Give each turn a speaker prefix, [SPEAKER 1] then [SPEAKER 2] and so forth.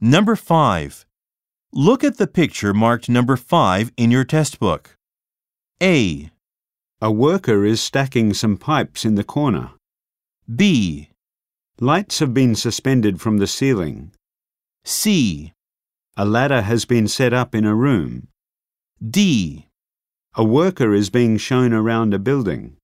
[SPEAKER 1] Number 5. Look at the picture marked number 5 in your test book. A,
[SPEAKER 2] A worker is stacking some pipes in the corner.
[SPEAKER 1] B,
[SPEAKER 2] Lights have been suspended from the ceiling.
[SPEAKER 1] C,
[SPEAKER 2] A ladder has been set up in a room.
[SPEAKER 1] D.
[SPEAKER 2] A worker is being shown around a building.